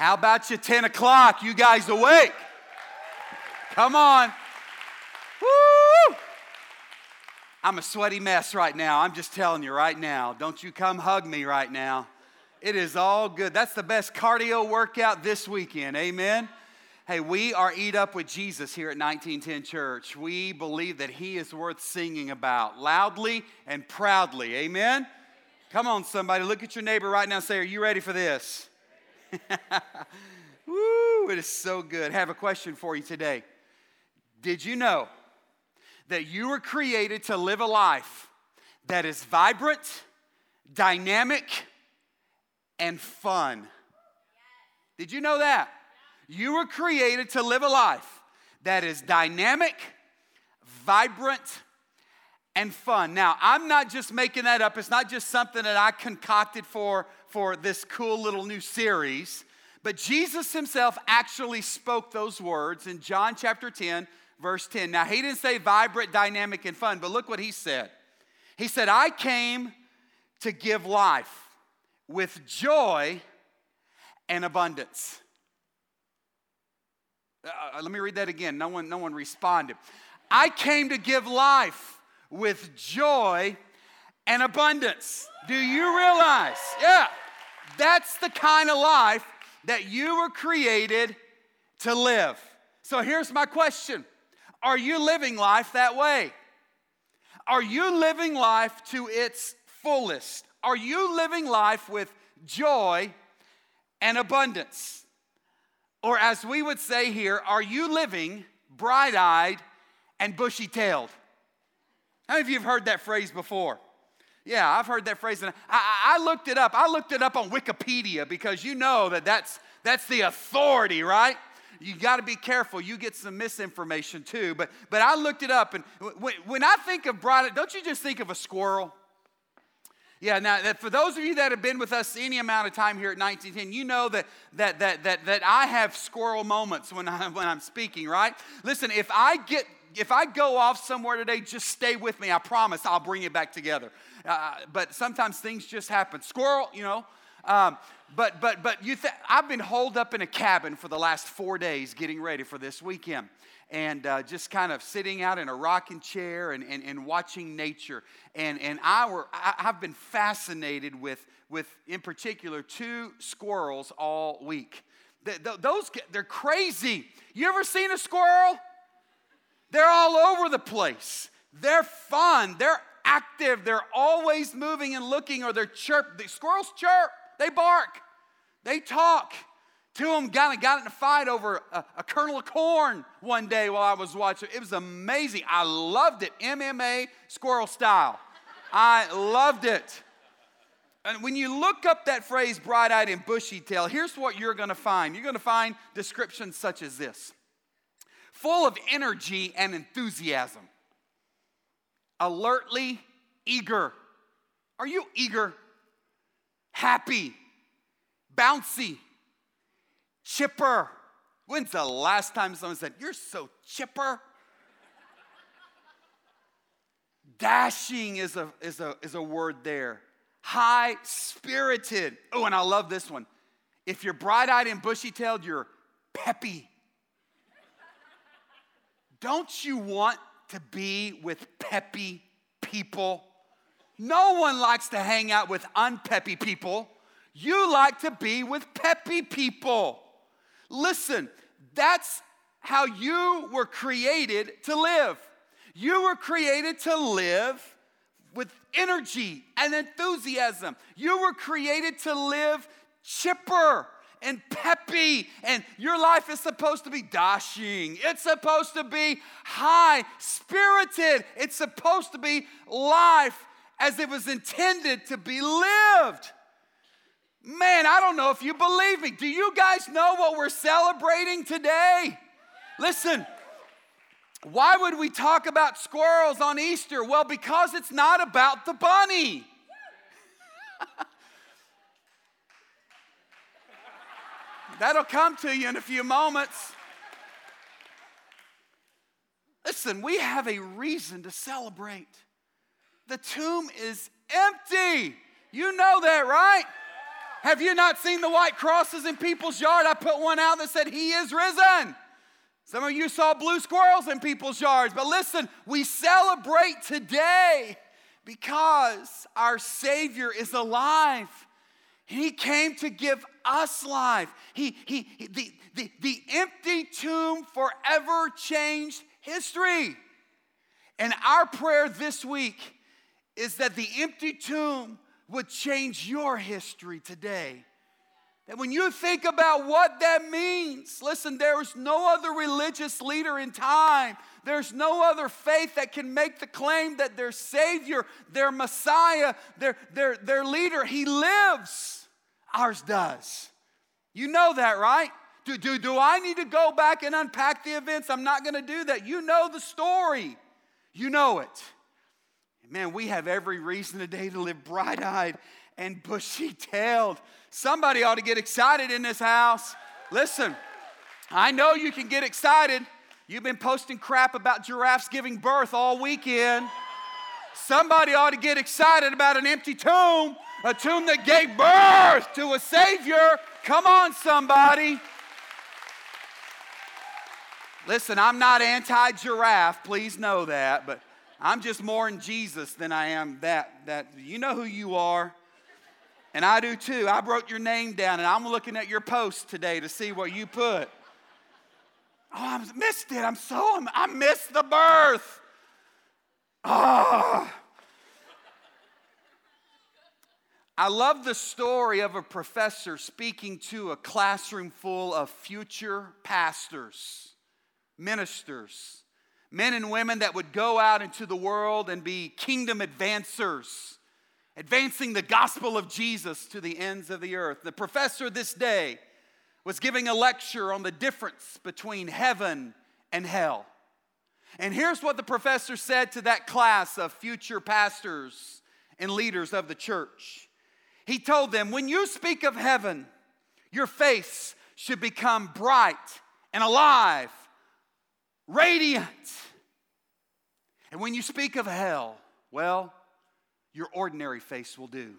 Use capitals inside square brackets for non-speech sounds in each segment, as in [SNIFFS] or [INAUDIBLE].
How about you 10 o'clock? You guys awake? Come on. Woo! I'm a sweaty mess right now. I'm just telling you right now. Don't you come hug me right now. It is all good. That's the best cardio workout this weekend. Amen. Hey, we are eat up with Jesus here at 1910 Church. We believe that he is worth singing about loudly and proudly. Amen. Come on, somebody. Look at your neighbor right now and say, Are you ready for this? [LAUGHS] Woo, it is so good. I have a question for you today. Did you know that you were created to live a life that is vibrant, dynamic, and fun? Did you know that? You were created to live a life that is dynamic, vibrant, and fun. Now, I'm not just making that up. It's not just something that I concocted for, for this cool little new series, but Jesus himself actually spoke those words in John chapter 10, verse 10. Now, he didn't say vibrant, dynamic, and fun, but look what he said. He said, I came to give life with joy and abundance. Uh, uh let me read that again. No one, no one responded. I came to give life with joy and abundance. Do you realize? Yeah, that's the kind of life that you were created to live. So here's my question Are you living life that way? Are you living life to its fullest? Are you living life with joy and abundance? Or, as we would say here, are you living bright eyed and bushy tailed? How many of you have heard that phrase before? Yeah, I've heard that phrase. And I, I, looked it up. I looked it up on Wikipedia because you know that that's, that's the authority, right? You got to be careful. You get some misinformation too. But, but I looked it up. And when, when I think of bright, don't you just think of a squirrel? Yeah, now that for those of you that have been with us any amount of time here at 1910, you know that that that that that I have squirrel moments when I when I'm speaking, right? Listen, if I get if I go off somewhere today, just stay with me. I promise I'll bring it back together. Uh, but sometimes things just happen. Squirrel, you know. Um, but but but you th- I've been holed up in a cabin for the last four days getting ready for this weekend. And uh, just kind of sitting out in a rocking chair and, and, and watching nature. And, and I were, I, I've been fascinated with, with, in particular, two squirrels all week. The, the, those, they're crazy. You ever seen a squirrel? They're all over the place. They're fun. They're active. They're always moving and looking, or they're chirp. The squirrels chirp. They bark. They talk. Two of them of got in a fight over a, a, kernel of corn one day while I was watching. It was amazing. I loved it. MMA squirrel style. I loved it. And when you look up that phrase, bright eyed and bushy tail, here's what you're going to find. You're going to find descriptions such as this full of energy and enthusiasm, alertly eager. Are you eager? Happy, bouncy, chipper. When's the last time someone said, You're so chipper? Dashing is a, is, a, is a word there. High spirited. Oh, and I love this one. If you're bright eyed and bushy tailed, you're peppy. Don't you want to be with peppy people? No one likes to hang out with unpeppy people. You like to be with peppy people. Listen, that's how you were created to live. You were created to live with energy and enthusiasm. You were created to live chipper and peppy, and your life is supposed to be dashing. It's supposed to be high spirited. It's supposed to be life as it was intended to be lived. Man, I don't know if you believe me. Do you guys know what we're celebrating today? Listen, why would we talk about squirrels on Easter? Well, because it's not about the bunny. [LAUGHS] That'll come to you in a few moments. Listen, we have a reason to celebrate. The tomb is empty. You know that, right? Have you not seen the white crosses in people's yard? I put one out that said, He is risen. Some of you saw blue squirrels in people's yards, but listen, we celebrate today because our Savior is alive. He came to give us life. He, he, he the, the, the empty tomb forever changed history. And our prayer this week is that the empty tomb would change your history today. That when you think about what that means, listen, there is no other religious leader in time. There's no other faith that can make the claim that their Savior, their Messiah, their, their, their leader, He lives. Ours does. You know that, right? Do, do, do I need to go back and unpack the events? I'm not going to do that. You know the story, you know it. Man, we have every reason today to live bright eyed and bushy tailed. Somebody ought to get excited in this house. Listen, I know you can get excited. You've been posting crap about giraffes giving birth all weekend. Somebody ought to get excited about an empty tomb, a tomb that gave birth to a Savior. Come on, somebody. Listen, I'm not anti giraffe, please know that, but I'm just more in Jesus than I am that. That you know who you are. And I do too. I wrote your name down and I'm looking at your post today to see what you put. Oh, I missed it. I'm so, I missed the birth. Oh. I love the story of a professor speaking to a classroom full of future pastors, ministers, men and women that would go out into the world and be kingdom advancers advancing the gospel of Jesus to the ends of the earth. The professor this day was giving a lecture on the difference between heaven and hell. And here's what the professor said to that class of future pastors and leaders of the church. He told them, When you speak of heaven, your face should become bright and alive, radiant. And when you speak of hell, well, your ordinary face will do.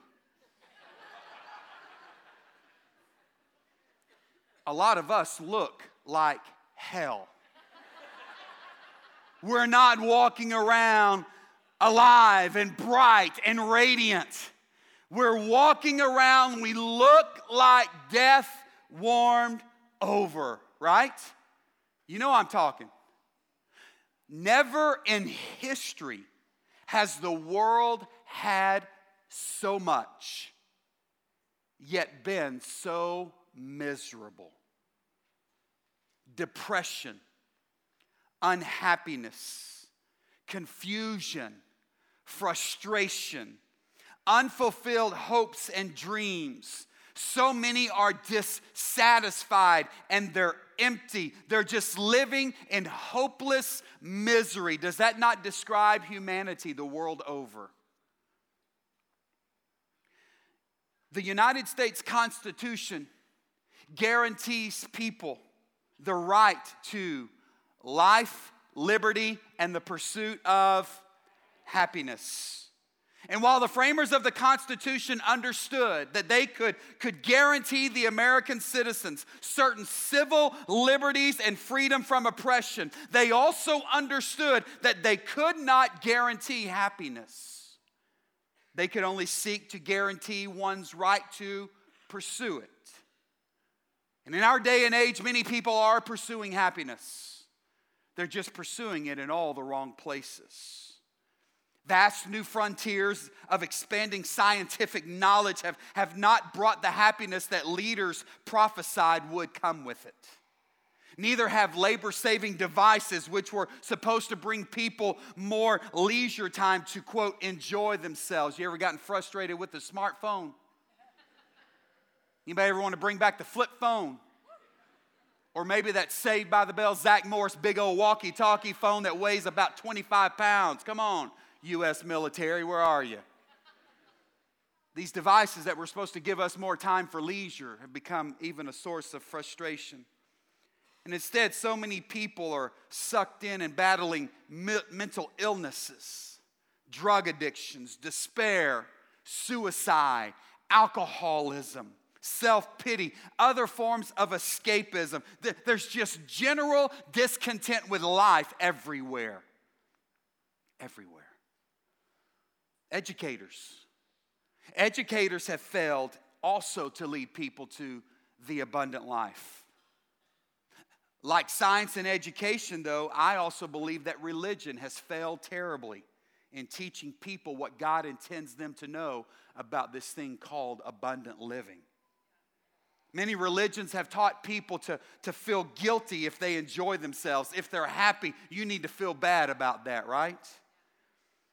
A lot of us look like hell. We're not walking around alive and bright and radiant. We're walking around, we look like death warmed over, right? You know I'm talking. Never in history has the world had so much, yet been so miserable. Depression, unhappiness, confusion, frustration, unfulfilled hopes and dreams. So many are dissatisfied and they're empty. They're just living in hopeless misery. Does that not describe humanity the world over? The United States Constitution guarantees people the right to life, liberty, and the pursuit of happiness. And while the framers of the Constitution understood that they could, could guarantee the American citizens certain civil liberties and freedom from oppression, they also understood that they could not guarantee happiness. They could only seek to guarantee one's right to pursue it. And in our day and age, many people are pursuing happiness. They're just pursuing it in all the wrong places. Vast new frontiers of expanding scientific knowledge have, have not brought the happiness that leaders prophesied would come with it. Neither have labor saving devices, which were supposed to bring people more leisure time to, quote, enjoy themselves. You ever gotten frustrated with the smartphone? Anybody ever want to bring back the flip phone? Or maybe that Saved by the Bell Zach Morris big old walkie talkie phone that weighs about 25 pounds. Come on, U.S. military, where are you? These devices that were supposed to give us more time for leisure have become even a source of frustration. And instead, so many people are sucked in and battling mental illnesses, drug addictions, despair, suicide, alcoholism, self pity, other forms of escapism. There's just general discontent with life everywhere. Everywhere. Educators. Educators have failed also to lead people to the abundant life. Like science and education, though, I also believe that religion has failed terribly in teaching people what God intends them to know about this thing called abundant living. Many religions have taught people to, to feel guilty if they enjoy themselves. If they're happy, you need to feel bad about that, right?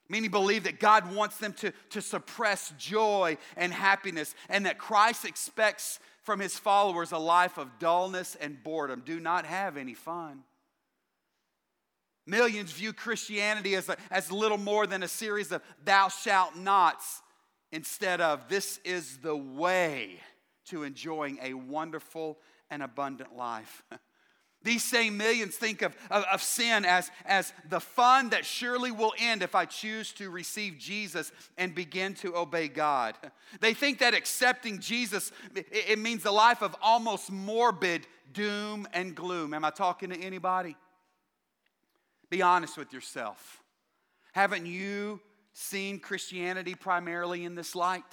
Many believe that God wants them to, to suppress joy and happiness, and that Christ expects from his followers a life of dullness and boredom. Do not have any fun. Millions view Christianity as, a, as little more than a series of thou shalt nots instead of this is the way to enjoying a wonderful and abundant life. [LAUGHS] These same millions think of, of, of, sin as, as the fun that surely will end if I choose to receive Jesus and begin to obey God. They think that accepting Jesus, it, it means a life of almost morbid doom and gloom. Am I talking to anybody? Be honest with yourself. Haven't you seen Christianity primarily in this light?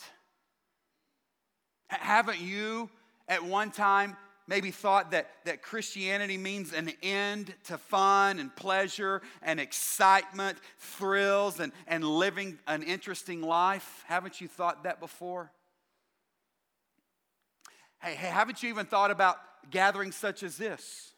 Haven't you at one time maybe thought that, that Christianity means an end to fun and pleasure and excitement, thrills, and, and living an interesting life? Haven't you thought that before? Hey, hey, haven't you even thought about gatherings such as this?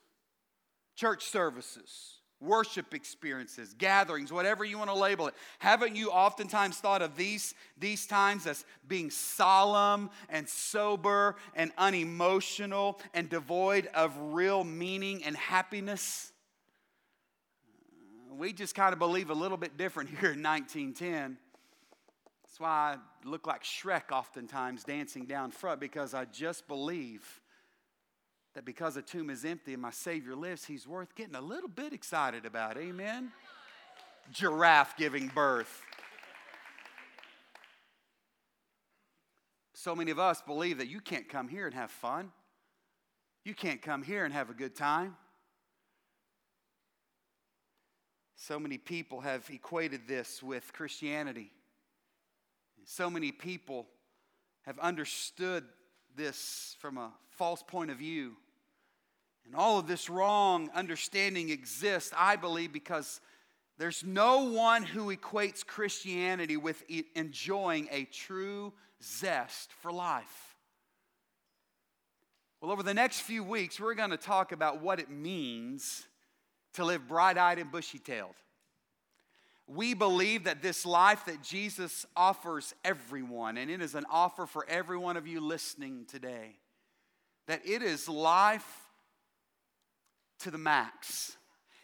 Church services worship experiences, gatherings, whatever you want to label it. Haven't you oftentimes thought of these, these times as being solemn and sober and unemotional and devoid of real meaning and happiness? We just kind of believe a little bit different [LAUGHS] here in 1910. That's why I look like Shrek oftentimes dancing down front because I just believe that because the tomb is empty and my Savior lives, He's worth getting a little bit excited about. Amen? Giraffe giving birth. So many of us believe that you can't come here and have fun. You can't come here and have a good time. So many people have equated this with Christianity. So many people have understood this from a false point of view. And all of this wrong understanding exists, I believe, because there's no one who equates Christianity with enjoying a true zest for life. Well, over the next few weeks, we're going to talk about what it means to live bright eyed and bushy tailed. We believe that this life that Jesus offers everyone, and it is an offer for every one of you listening today, that it is life to the max.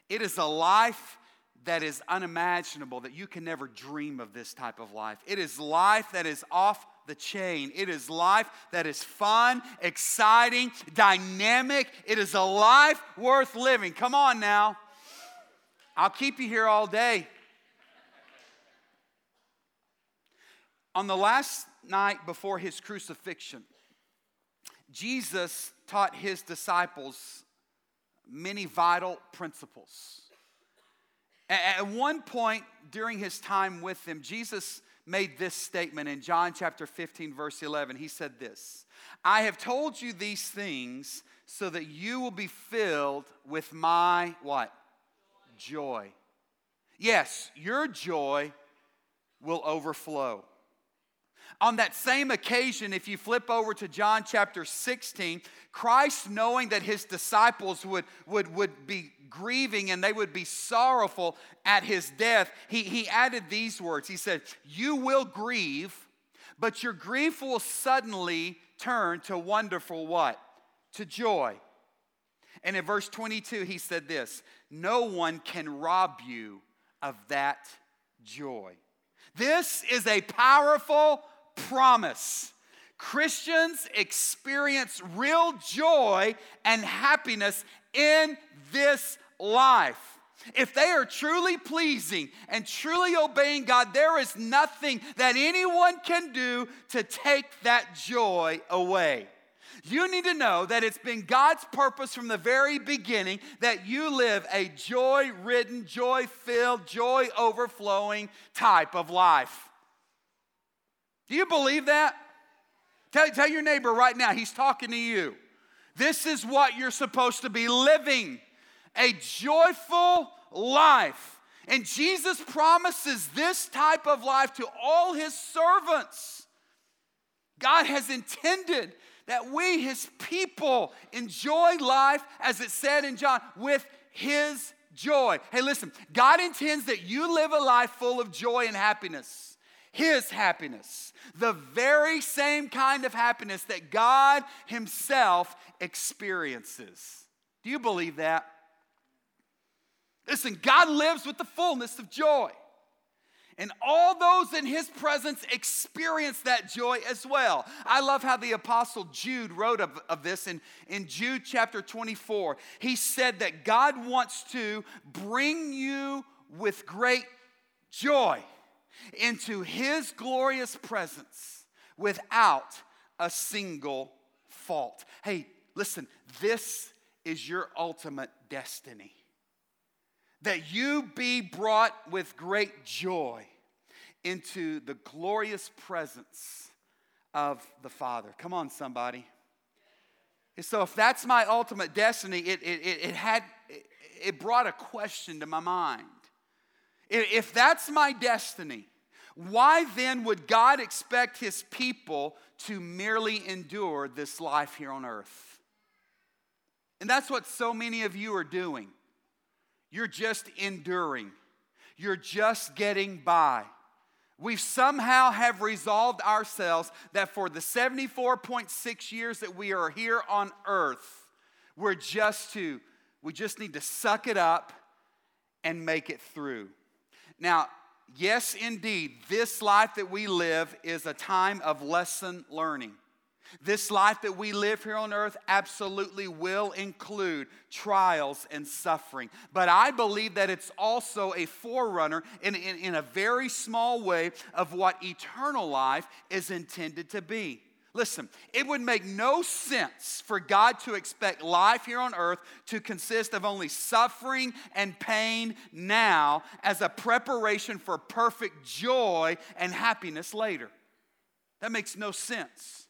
It is a life that is unimaginable, that you can never dream of this type of life. It is life that is off the chain. It is life that is fun, exciting, dynamic. It is a life worth living. Come on now. I'll keep you here all day. On the last night before his crucifixion, Jesus taught his disciples many vital principles. At one point during his time with them, Jesus made this statement in John chapter 15, verse 11. He said this I have told you these things so that you will be filled with my what? Joy. Yes, your joy will overflow. On that same occasion, if you flip over to John chapter 16, Christ, knowing that his disciples would, would, would be grieving and they would be sorrowful at his death, he, he added these words. He said, You will grieve, but your grief will suddenly turn to wonderful what? To joy. And in verse 22, he said this No one can rob you of that joy. This is a powerful promise. Christians experience real joy and happiness in this life. If they are truly pleasing and truly obeying God, there is nothing that anyone can do to take that joy away. You need to know that it's been God's purpose from the very beginning that you live a joy ridden, joy filled, joy overflowing type of life. Do you believe that? Tell, tell your neighbor right now, he's talking to you. This is what you're supposed to be living a joyful life. And Jesus promises this type of life to all his servants. God has intended that we, his people, enjoy life, as it said in John, with his joy. Hey, listen, God intends that you live a life full of joy and happiness. His happiness, the very same kind of happiness that God Himself experiences. Do you believe that? Listen, God lives with the fullness of joy. And all those in his presence experience that joy as well. I love how the apostle Jude wrote of, of this in, in Jude chapter 24. He said that God wants to bring you with great joy into his glorious presence without a single fault. Hey, listen, this is your ultimate destiny that you be brought with great joy into the glorious presence of the Father. Come on, somebody. So, if that's my ultimate destiny, it, it, it, had, it brought a question to my mind. If that's my destiny, why then would God expect his people to merely endure this life here on earth? And that's what so many of you are doing. You're just enduring. You're just getting by. We somehow have resolved ourselves that for the 74.6 years that we are here on earth, we're just to, we just need to suck it up and make it through. Now, yes, indeed, this life that we live is a time of lesson learning. This life that we live here on earth absolutely will include trials and suffering. But I believe that it's also a forerunner in, in, in, a very small way of what eternal life is intended to be. Listen, it would make no sense for God to expect life here on earth to consist of only suffering and pain now as a preparation for perfect joy and happiness later. That makes no sense.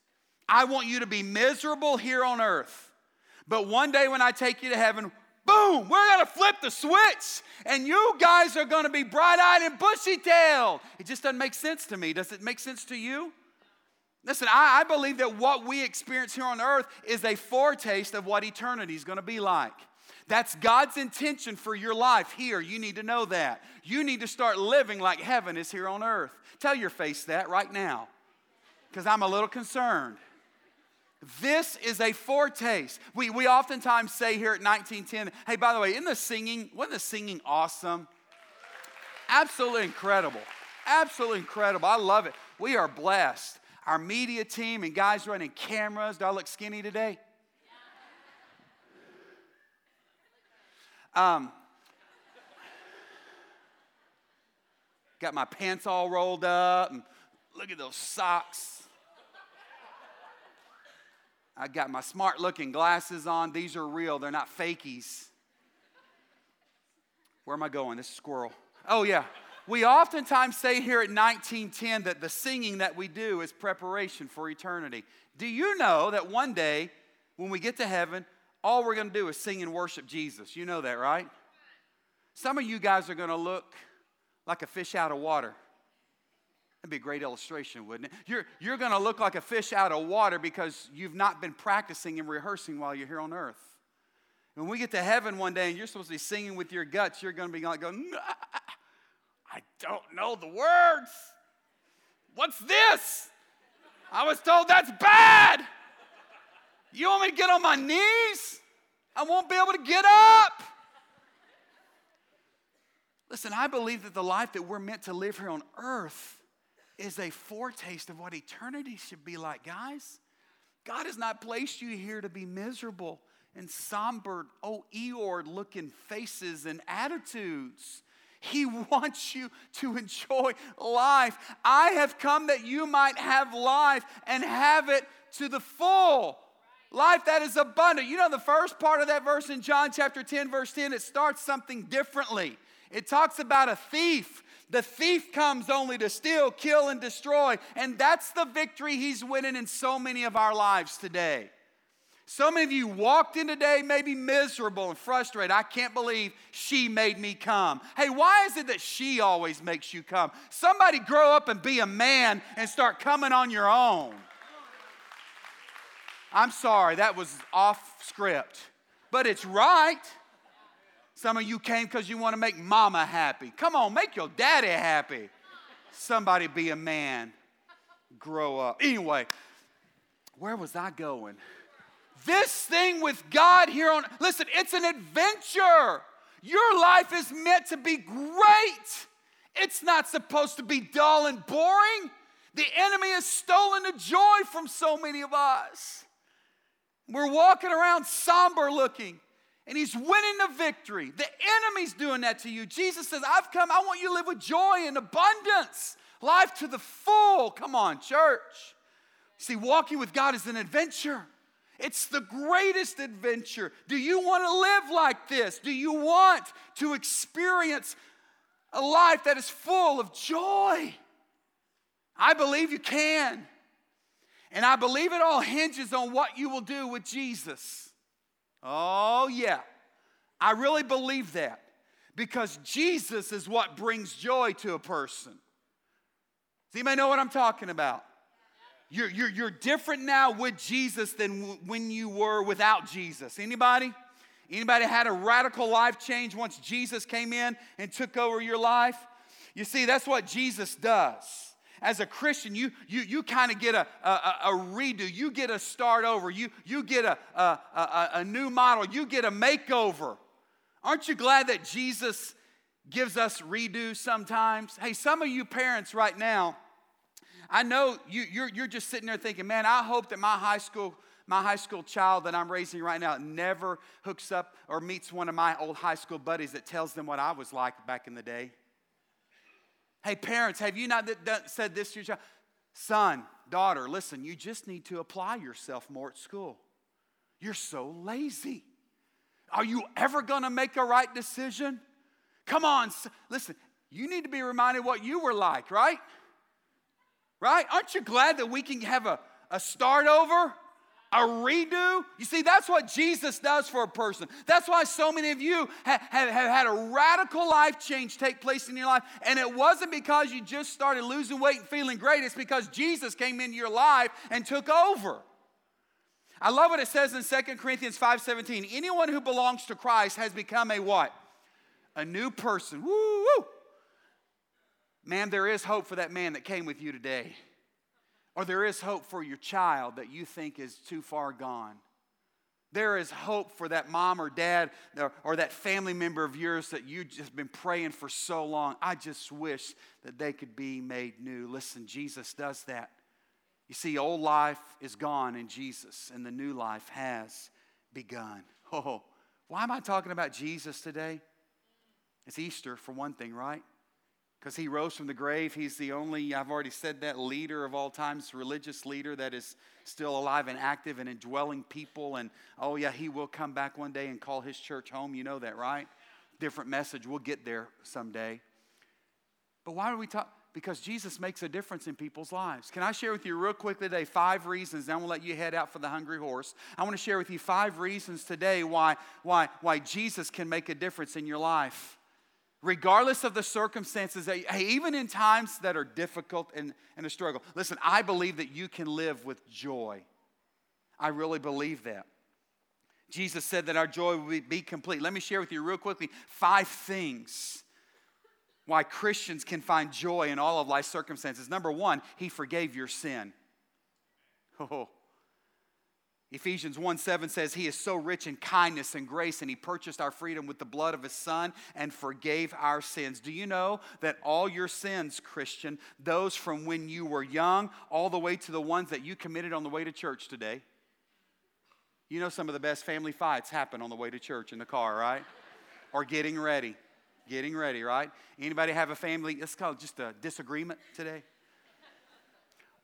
I want you to be miserable here on earth. But one day when I take you to heaven, boom, we're gonna flip the switch and you guys are gonna be bright eyed and bushy tailed. It just doesn't make sense to me. Does it make sense to you? Listen, I, I, believe that what we experience here on earth is a foretaste of what eternity is gonna be like. That's God's intention for your life here. You need to know that. You need to start living like heaven is here on earth. Tell your face that right now, because I'm a little concerned. This is a foretaste. We, we oftentimes say here at 1910, hey, by the way, isn't the singing, wasn't the singing awesome? Absolutely incredible. Absolutely incredible. I love it. We are blessed. Our media team and guys running cameras. Do I look skinny today? Um, got my pants all rolled up, and look at those socks. I got my smart looking glasses on. These are real, they're not fakies. Where am I going? This squirrel. Oh, yeah. We oftentimes say here at 1910 that the singing that we do is preparation for eternity. Do you know that one day when we get to heaven, all we're going to do is sing and worship Jesus? You know that, right? Some of you guys are going to look like a fish out of water. That'd be a great illustration, wouldn't it? You're, you're going to look like a fish out of water because you've not been practicing and rehearsing while you're here on earth. When we get to heaven one day and you're supposed to be singing with your guts, you're going to be like, going, I don't know the words. What's this? I was told that's bad. You want me to get on my knees? I won't be able to get up. Listen, I believe that the life that we're meant to live here on earth is a foretaste of what eternity should be like, guys. God has not placed you here to be miserable and somber, oh, Eeyore looking faces and attitudes. He wants you to enjoy life. I have come that you might have life and have it to the full. life that is abundant. You know, the first part of that verse in John chapter 10, verse 10, it starts something differently. It talks about a thief. The thief comes only to steal, kill, and destroy. And that's the victory he's winning in so many of our lives today. So many of you walked in today maybe miserable and frustrated. I can't believe she made me come. Hey, why is it that she always makes you come? Somebody grow up and be a man and start coming on your own. I'm sorry, that was off script, but it's right. Some of you came because you want to make mama happy. Come on, make your daddy happy. Somebody be a man, grow up. Anyway, where was I going? This thing with God here on, listen, it's an adventure. Your life is meant to be great. It's not supposed to be dull and boring. The enemy has stolen the joy from so many of us. We're walking around somber looking, and he's winning the victory. The enemy's doing that to you. Jesus says, I've come, I want you to live with joy and abundance, life to the full. Come on, church. See, walking with God is an adventure. It's the greatest adventure. Do you want to live like this? Do you want to experience a life that is full of joy? I believe you can. And I believe it all hinges on what you will do with Jesus. Oh, yeah. I really believe that because Jesus is what brings joy to a person. Does anybody know what I'm talking about? You're, you're, you're different now with Jesus than w- when you were without Jesus. Anybody? Anybody had a radical life change once Jesus came in and took over your life? You see, that's what Jesus does. As a Christian, you, you, you kind of get a, a, a, redo. You get a start over. You, you get a, a, a, a new model. You get a makeover. Aren't you glad that Jesus gives us redo sometimes? Hey, some of you parents right now, I know you, you're, you're just sitting there thinking, man, I hope that my high school my high school child that I'm raising right now never hooks up or meets one of my old high school buddies that tells them what I was like back in the day. Hey, parents, have you not said this to your child? Son, daughter, listen, you just need to apply yourself more at school. You're so lazy. Are you ever gonna make a right decision? Come on, listen, you need to be reminded what you were like, right? Right? Aren't you glad that we can have a, a start over? A redo? You see, that's what Jesus does for a person. That's why so many of you have, have, have, had a radical life change take place in your life. And it wasn't because you just started losing weight and feeling great, it's because Jesus came into your life and took over. I love what it says in 2 Corinthians 5:17. Anyone who belongs to Christ has become a what? A new person. Woo, woo. Man, there is hope for that man that came with you today. Or there is hope for your child that you think is too far gone. There is hope for that mom or dad or, that family member of yours that you've just been praying for so long. I just wish that they could be made new. Listen, Jesus does that. You see, old life is gone in Jesus, and the new life has begun. Oh, why am I talking about Jesus today? It's Easter, for one thing, right? Because he rose from the grave. He's the only, I've already said that, leader of all times, religious leader that is still alive and active and indwelling people. And oh, yeah, he will come back one day and call his church home. You know that, right? Different message. We'll get there someday. But why do we talk? Because Jesus makes a difference in people's lives. Can I share with you real quick today five reasons? Then we'll let you head out for the hungry horse. I want to share with you five reasons today why, why, why Jesus can make a difference in your life regardless of the circumstances, even in times that are difficult and, and a struggle. Listen, I believe that you can live with joy. I really believe that. Jesus said that our joy will be complete. Let me share with you real quickly five things why Christians can find joy in all of life's circumstances. Number one, He forgave your sin. [LAUGHS] Oh, Ephesians 1 7 says, He is so rich in kindness and grace, and He purchased our freedom with the blood of His Son and forgave our sins. Do you know that all your sins, Christian, those from when you were young, all the way to the ones that you committed on the way to church today? You know, some of the best family fights happen on the way to church in the car, right? or getting ready. Getting ready, right? Anybody have a family? It's called just a disagreement today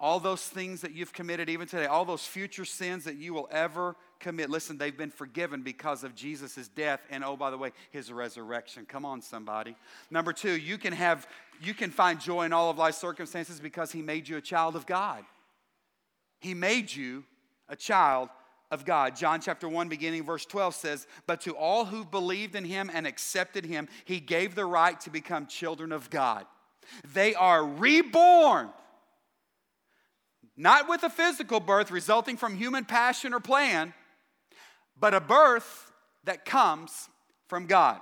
all those things that you've committed even today, all those future sins that you will ever commit, listen, they've been forgiven because of Jesus' death and oh, by the way, his resurrection. Come on, somebody. Number two, you can have you can find joy in all of life's circumstances because he made you a child of God. He made you a child of God. John chapter 1, beginning verse 12 says, But to all who believed in him and accepted him, he gave the right to become children of God. They are reborn, not with a physical birth resulting from human passion or plan, but a birth that comes from God.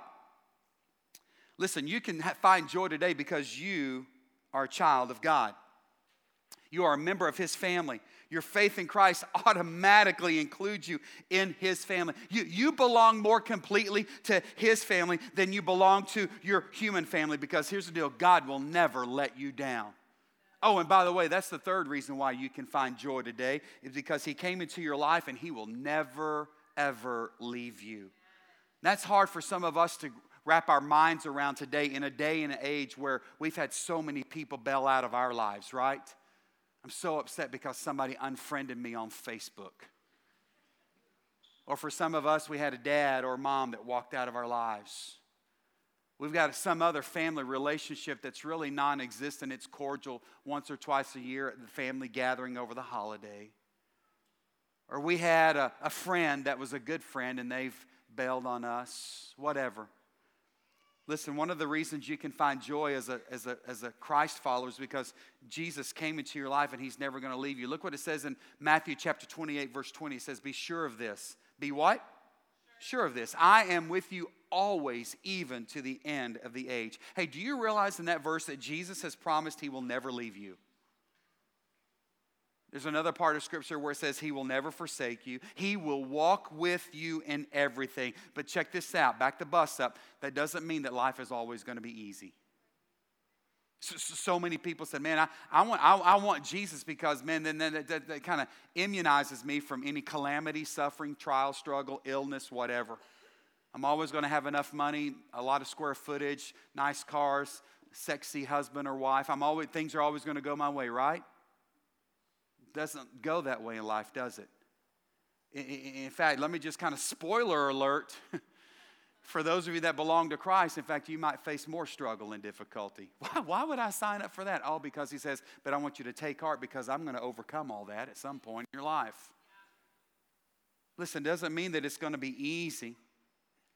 Listen, you can find joy today because you are a child of God. You are a member of His family. Your faith in Christ [LAUGHS] automatically includes you in His family. You, you belong more completely to His family than you belong to your human family because here's the deal God will never let you down. Oh, and by the way, that's the third reason why you can find joy today, is because He came into your life and He will never, ever leave you. That's hard for some of us to wrap our minds around today in a day and an age where we've had so many people bail out of our lives, right? I'm so upset because somebody unfriended me on Facebook. Or for some of us, we had a dad or mom that walked out of our lives. We've got some other family relationship that's really non existent. It's cordial once or twice a year at the family gathering over the holiday. Or we had a, a friend that was a good friend and they've bailed on us, whatever. Listen, one of the reasons you can find joy as a, as a, as a Christ follower is because Jesus came into your life and he's never going to leave you. Look what it says in Matthew chapter 28, verse 20. It says, Be sure of this. Be what? Sure of this. I am with you always, even to the end of the age. Hey, do you realize in that verse that Jesus has promised he will never leave you? There's another part of scripture where it says, He will never forsake you. He will walk with you in everything. But check this out back the bus up. That doesn't mean that life is always going to be easy. So, so, many people said, Man, I, I, want, I, I want Jesus because, man, then, then that, that, that kind of immunizes me from any calamity, suffering, trial, struggle, illness, whatever. I'm always going to have enough money, a lot of square footage, nice cars, sexy husband or wife. I'm always, things are always going to go my way, right? doesn't go that way in life, does it? In fact, let me just kind of spoiler alert [LAUGHS] for those of you that belong to Christ. In fact, you might face more struggle and difficulty. [LAUGHS] Why, why would I sign up for that? All because he says, but I want you to take heart because I'm going to overcome all that at some point in your life. Listen, doesn't mean that it's going to be easy.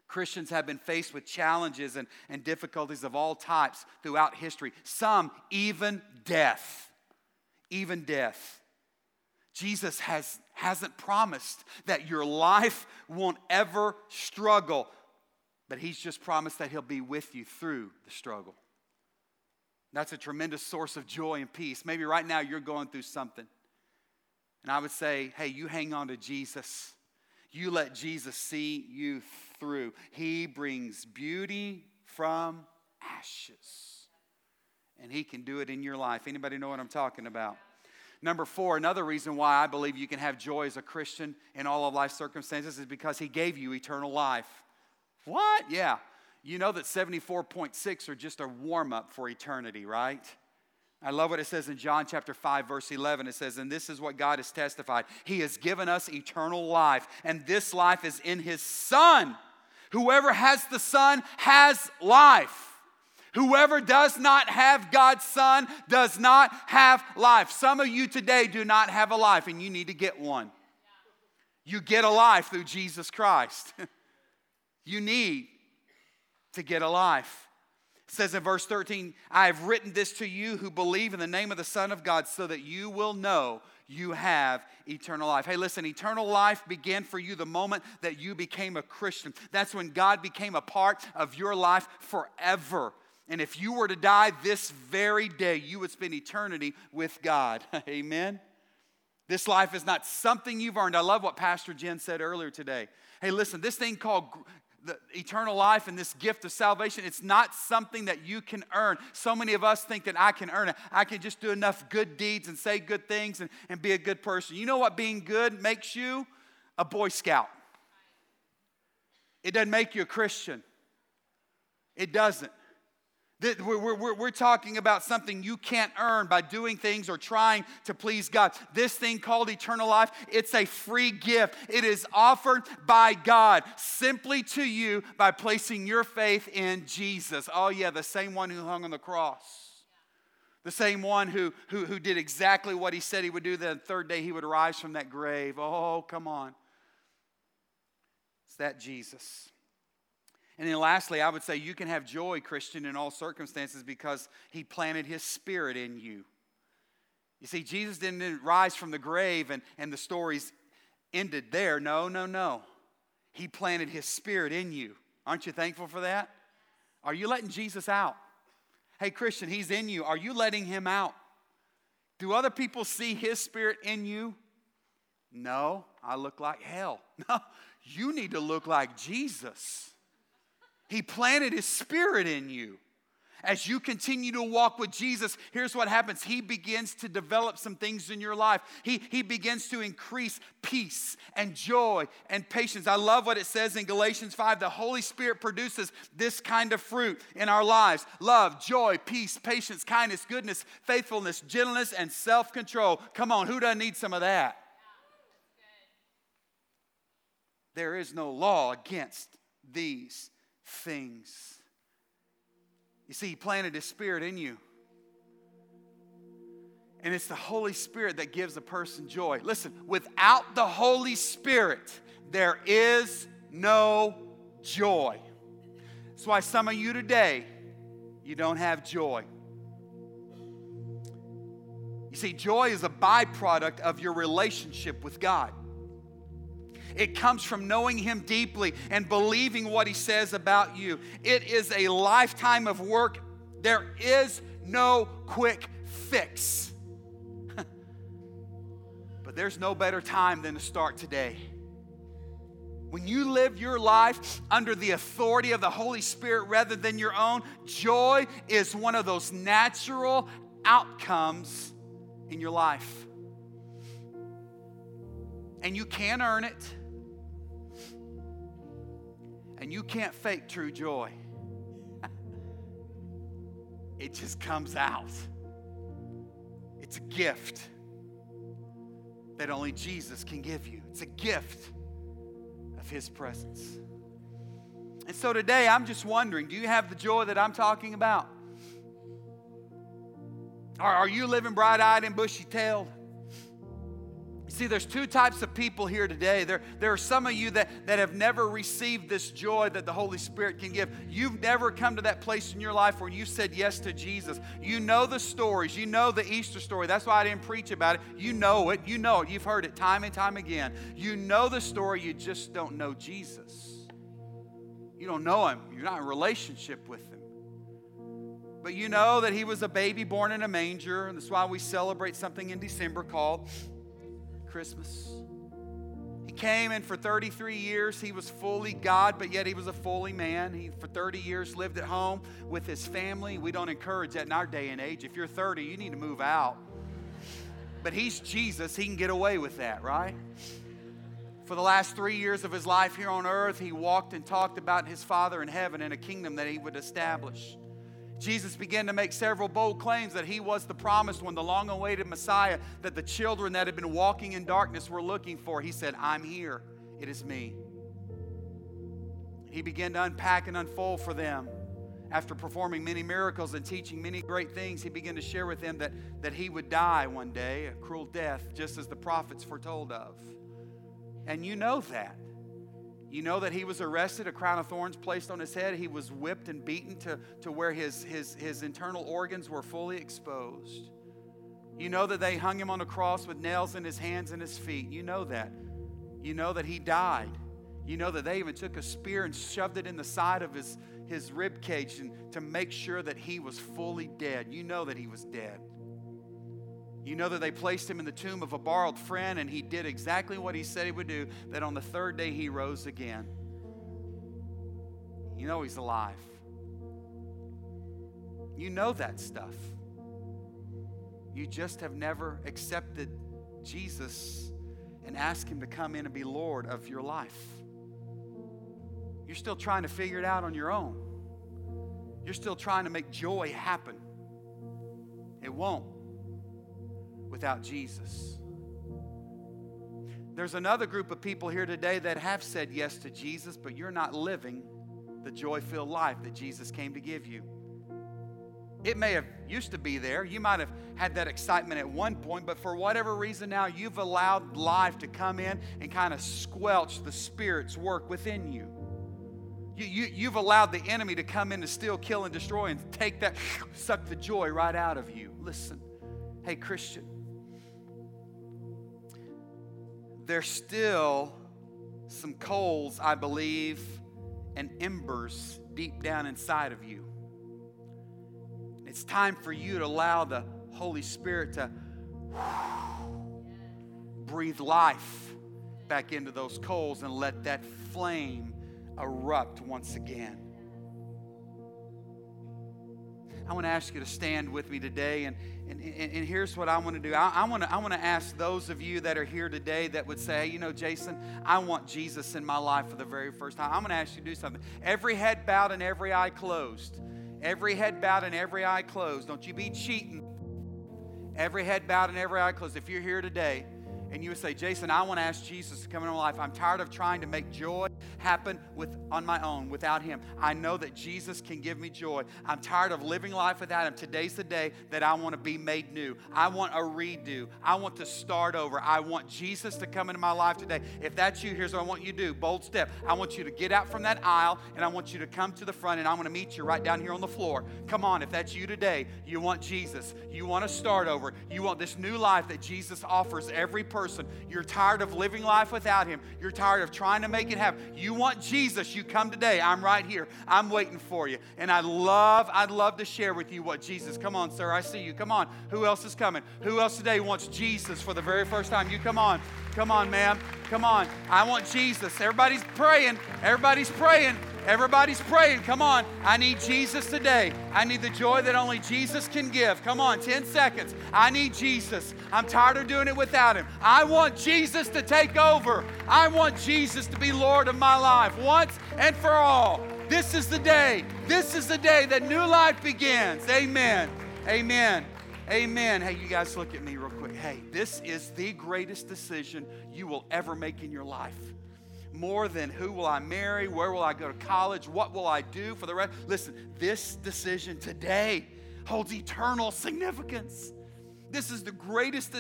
Christians have been faced with challenges and, and difficulties of all types throughout history, some even death. Even death. Jesus has, hasn't promised that your life won't ever struggle, but He's just promised that He'll be with you through the struggle. That's a tremendous source of joy and peace. Maybe right now you're going through something. And I would say, hey, you hang on to Jesus. You let Jesus see you through. He brings beauty from ashes. And he can do it in your life. Anybody know what I'm talking about? Number four, another reason why I believe you can have joy as a Christian in all of life's circumstances is because He gave you eternal life. What? Yeah. You know that 74.6 are just a warm up for eternity, right? I love what it says in John chapter 5, verse 11. It says, And this is what God has testified He has given us eternal life, and this life is in His Son. Whoever has the Son has life. Whoever does not have God's Son does not have life. Some of you today do not have a life, and you need to get one. You get a life through Jesus Christ. [LAUGHS] you need to get a life. Says in verse 13, I have written this to you who believe in the name of the Son of God so that you will know you have eternal life. Hey, listen, eternal life began for you the moment that you became a Christian. That's when God became a part of your life forever. And if you were to die this very day, you would spend eternity with God. [LAUGHS] Amen. This life is not something you've earned. I love what Pastor Jen said earlier today. Hey, listen, this thing called the eternal life and this gift of salvation, it's not something that you can earn. So many of us think that I can earn it. I can just do enough good deeds and say good things and, and be a good person. You know what being good makes you? A Boy Scout. It doesn't make you a Christian. It doesn't. We're, we're, we're, talking about something you can't earn by doing things or trying to please God. This thing called eternal life, it's a free gift. It is offered by God simply to you by placing your faith in Jesus. Oh, yeah, the same one who hung on the cross. The same one who, who, who did exactly what he said he would do. The third day he would rise from that grave. Oh, come on. It's that Jesus. And then lastly, I would say you can have joy, Christian, in all circumstances because he planted his spirit in you. You see, Jesus didn't rise from the grave and, and the stories ended there. No, no, no. He planted his spirit in you. Aren't you thankful for that? Are you letting Jesus out? Hey, Christian, he's in you. Are you letting him out? Do other people see his spirit in you? No, I look like hell. [LAUGHS] No, you need to look like Jesus. He planted His Spirit in you. As you continue to walk with Jesus, here's what happens. He begins to develop some things in your life. He, he begins to increase peace and joy and patience. I love what it says in Galatians 5. The Holy Spirit produces this kind of fruit in our lives love, joy, peace, patience, kindness, goodness, faithfulness, gentleness, and self control. Come on, who doesn't need some of that? There is no law against these things. You see, He planted His Spirit in you. And it's the Holy Spirit that gives a person joy. Listen, without the Holy Spirit, there is no joy. That's why some of you today, you don't have joy. You see, joy is a byproduct of your relationship with God. It comes from knowing Him deeply and believing what He says about you. It is a lifetime of work. There is no quick fix. [LAUGHS] but there's no better time than to start today. When you live your life under the authority of the Holy Spirit rather than your own, joy is one of those natural outcomes in your life. And you can earn it and you can't fake true joy. it just comes out. It's a gift that only Jesus can give you. It's a gift of His presence. And so today, I'm just wondering do you have the joy that I'm talking about? Are you living bright eyed and bushy tailed? See, there's two types of people here today. There, there are some of you that, that have never received this joy that the Holy Spirit can give. You've never come to that place in your life where you said yes to Jesus. You know the stories, you know the Easter story. That's why I didn't preach about it. You know it, you know it. You've heard it time and time again. You know the story, you just don't know Jesus. You don't know him, you're not in relationship with him. But you know that he was a baby born in a manger, and that's why we celebrate something in December called Christmas. He came and for 33 years he was fully God, but yet he was a fully man. He, for 30 years, lived at home with his family. We don't encourage that in our day and age. If you're 30, you need to move out. But he's Jesus, he can get away with that, right? For the last three years of his life here on earth, he walked and talked about his Father in heaven and a kingdom that he would establish. Jesus began to make several bold claims that he was the promised one, the long awaited Messiah that the children that had been walking in darkness were looking for. He said, I'm here. It is me. He began to unpack and unfold for them. After performing many miracles and teaching many great things, he began to share with them that, that he would die one day, a cruel death, just as the prophets foretold of. And you know that. You know that he was arrested, a crown of thorns placed on his head. He was whipped and beaten to, to where his, his, his internal organs were fully exposed. You know that they hung him on a cross with nails in his hands and his feet. You know that. You know that he died. You know that they even took a spear and shoved it in the side of his, his rib cage and, to make sure that he was fully dead. You know that he was dead. You know that they placed him in the tomb of a borrowed friend, and he did exactly what he said he would do, that on the third day he rose again. You know he's alive. You know that stuff. You just have never accepted Jesus and asked him to come in and be Lord of your life. You're still trying to figure it out on your own. You're still trying to make joy happen. It won't without Jesus. There's another group of people here today that have said yes to Jesus, but you're not living the joy filled life that Jesus came to give you. It may have used to be there. You might have had that excitement at one point, but for whatever reason now, you've allowed life to come in and kind of squelch the Spirit's work within you. You, you, you've allowed the enemy to come in to steal, kill, and destroy and take that, [SNIFFS] suck the joy right out of you. Listen, hey, Christian, there's still some coals, I believe, and embers deep down inside of you. It's time for you to allow the Holy Spirit to breathe life back into those coals and let that flame erupt once again. I want to ask you to stand with me today. And, and, and here's what I want to do I, I, want to, I want to ask those of you that are here today that would say, you know, Jason, I want Jesus in my life for the very first time. I'm going to ask you to do something. Every head bowed and every eye closed. Every head bowed and every eye closed. Don't you be cheating. Every head bowed and every eye closed. If you're here today, and you would say, Jason, I want to ask Jesus to come into my life. I'm tired of trying to make joy happen with, on my own without Him. I know that Jesus can give me joy. I'm tired of living life without Him. Today's the day that I want to be made new. I want a redo. I want to start over. I want Jesus to come into my life today. If that's you, here's what I want you to do. Bold step. I want you to get out from that aisle and I want you to come to the front and I'm going to meet you right down here on the floor. Come on, if that's you today, you want Jesus. You want to start over. You want this new life that Jesus offers every person. You're tired of living life without Him. You're tired of trying to make it happen. You want Jesus. You come today. I'm right here. I'm waiting for you. And I love, I'd love to share with you what Jesus. Come on, sir. I see you. Come on. Who else is coming? Who else today wants Jesus for the very first time? You come on. Come on, ma'am. Come on. I want Jesus. Everybody's praying. Everybody's praying. Everybody's praying. Come on. I need Jesus today. I need the joy that only Jesus can give. Come on, 10 seconds. I need Jesus. I'm tired of doing it without him. I want Jesus to take over. I want Jesus to be Lord of my life once and for all. This is the day. This is the day that new life begins. Amen. Amen. Amen. Hey, you guys look at me real quick. Hey, this is the greatest decision you will ever make in your life more than who will I marry, where will I go to college, what will I do for the rest. Listen, this decision today holds eternal significance. This is the greatest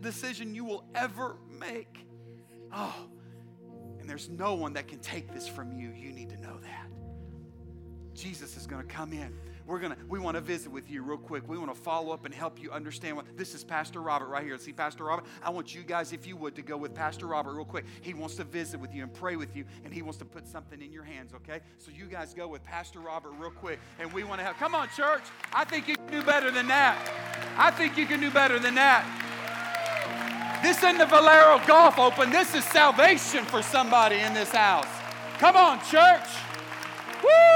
decision you will ever make. Oh, and there's no one that can take this from you. You need to know that. Jesus is going to come in we're gonna we want to visit with you real quick. We want to follow up and help you understand what this is Pastor Robert right here. See Pastor Robert? I want you guys, if you would, to go with Pastor Robert real quick. He wants to visit with you and pray with you, and he wants to put something in your hands, okay? So you guys go with Pastor Robert real quick, and we want to help. Come on, church. I think you can do better than that. I think you can do better than that. This isn't the Valero Golf Open. This is salvation for somebody in this house. Come on, church. Woo!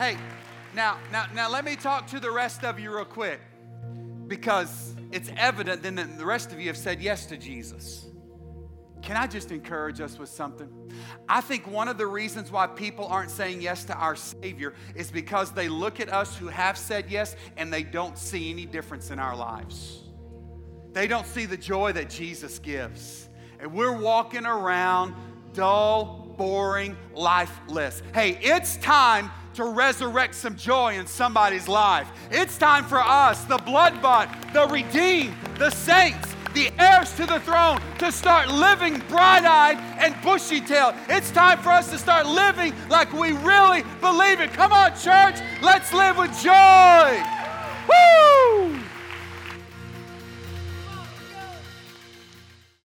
Hey, now, now, now let me talk to the rest of you real quick because it's evident then that the rest of you have said yes to Jesus. Can I just encourage us with something? I think one of the reasons why people aren't saying yes to our Savior is because they look at us who have said yes and they don't see any difference in our lives. They don't see the joy that Jesus gives. And we're walking around dull, boring, lifeless. Hey, it's time to resurrect some joy in somebody's life. It's time for us, the blood bought, the redeemed, the saints, the heirs to the throne, to start living bright eyed and bushy tailed. It's time for us to start living like we really believe it. Come on, church, let's live with joy. Woo!